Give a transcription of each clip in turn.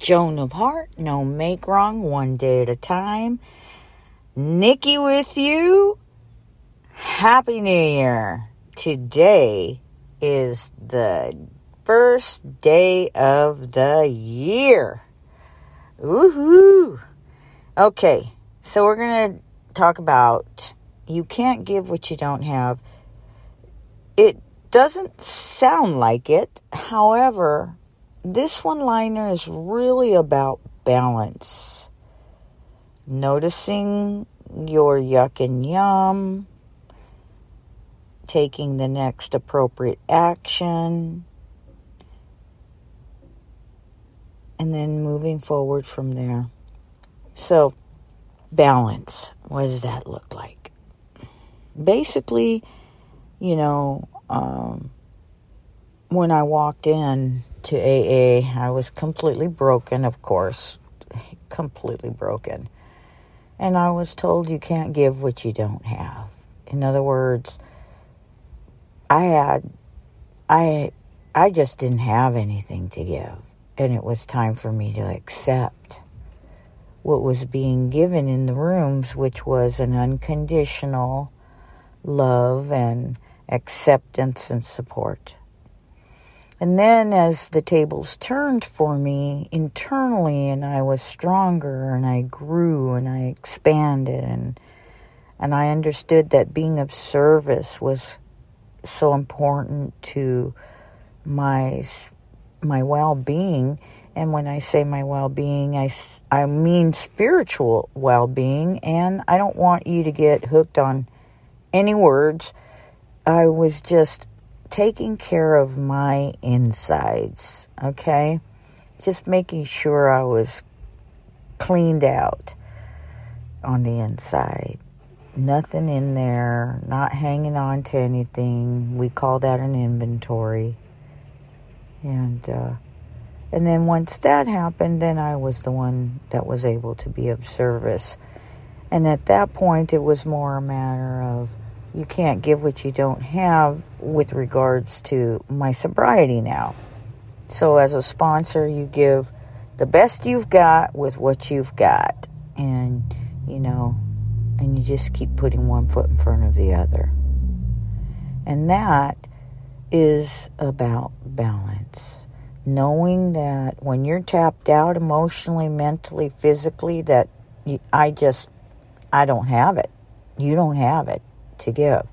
Joan of Heart, no make wrong, one day at a time. Nikki with you. Happy New Year. Today is the first day of the year. Woohoo! Okay, so we're going to talk about you can't give what you don't have. It doesn't sound like it. However, this one liner is really about balance. Noticing your yuck and yum, taking the next appropriate action, and then moving forward from there. So, balance. What does that look like? Basically, you know, um, when I walked in to AA, I was completely broken, of course, completely broken. And I was told you can't give what you don't have. In other words, I had, I, I just didn't have anything to give. And it was time for me to accept what was being given in the rooms, which was an unconditional love and acceptance and support. And then as the tables turned for me internally and I was stronger and I grew and I expanded and and I understood that being of service was so important to my my well-being. And when I say my well-being I, I mean spiritual well-being. And I don't want you to get hooked on any words. I was just taking care of my insides, okay? Just making sure I was cleaned out on the inside. Nothing in there, not hanging on to anything. We call that an inventory. And uh, and then once that happened, then I was the one that was able to be of service. And at that point, it was more a matter of you can't give what you don't have with regards to my sobriety now. So, as a sponsor, you give the best you've got with what you've got. And, you know, and you just keep putting one foot in front of the other. And that is about balance. Knowing that when you're tapped out emotionally, mentally, physically, that I just, I don't have it. You don't have it to give.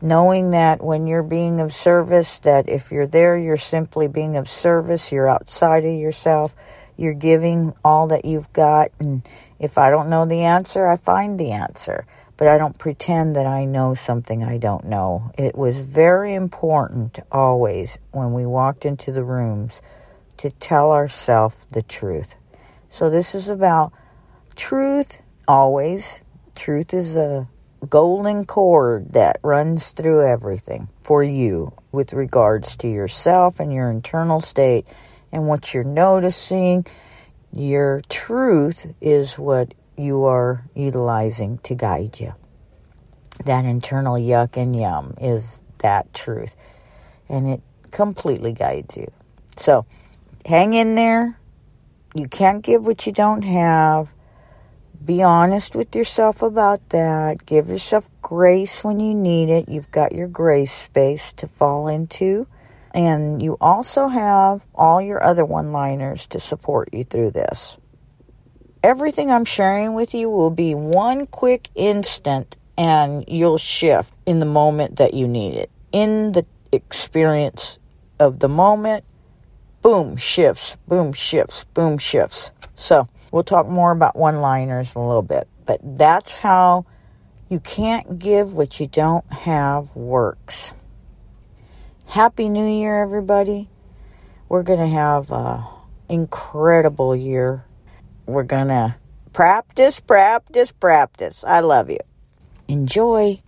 Knowing that when you're being of service, that if you're there, you're simply being of service, you're outside of yourself, you're giving all that you've got. And if I don't know the answer, I find the answer. But I don't pretend that I know something I don't know. It was very important always when we walked into the rooms to tell ourselves the truth. So this is about truth always. Truth is a golden cord that runs through everything for you with regards to yourself and your internal state and what you're noticing. Your truth is what you are utilizing to guide you. That internal yuck and yum is that truth. And it completely guides you. So hang in there. You can't give what you don't have be honest with yourself about that. Give yourself grace when you need it. You've got your grace space to fall into. And you also have all your other one liners to support you through this. Everything I'm sharing with you will be one quick instant and you'll shift in the moment that you need it. In the experience of the moment, boom, shifts, boom, shifts, boom, shifts. So, We'll talk more about one liners in a little bit, but that's how you can't give what you don't have works. Happy New Year, everybody. We're going to have an incredible year. We're going to practice, practice, practice. I love you. Enjoy.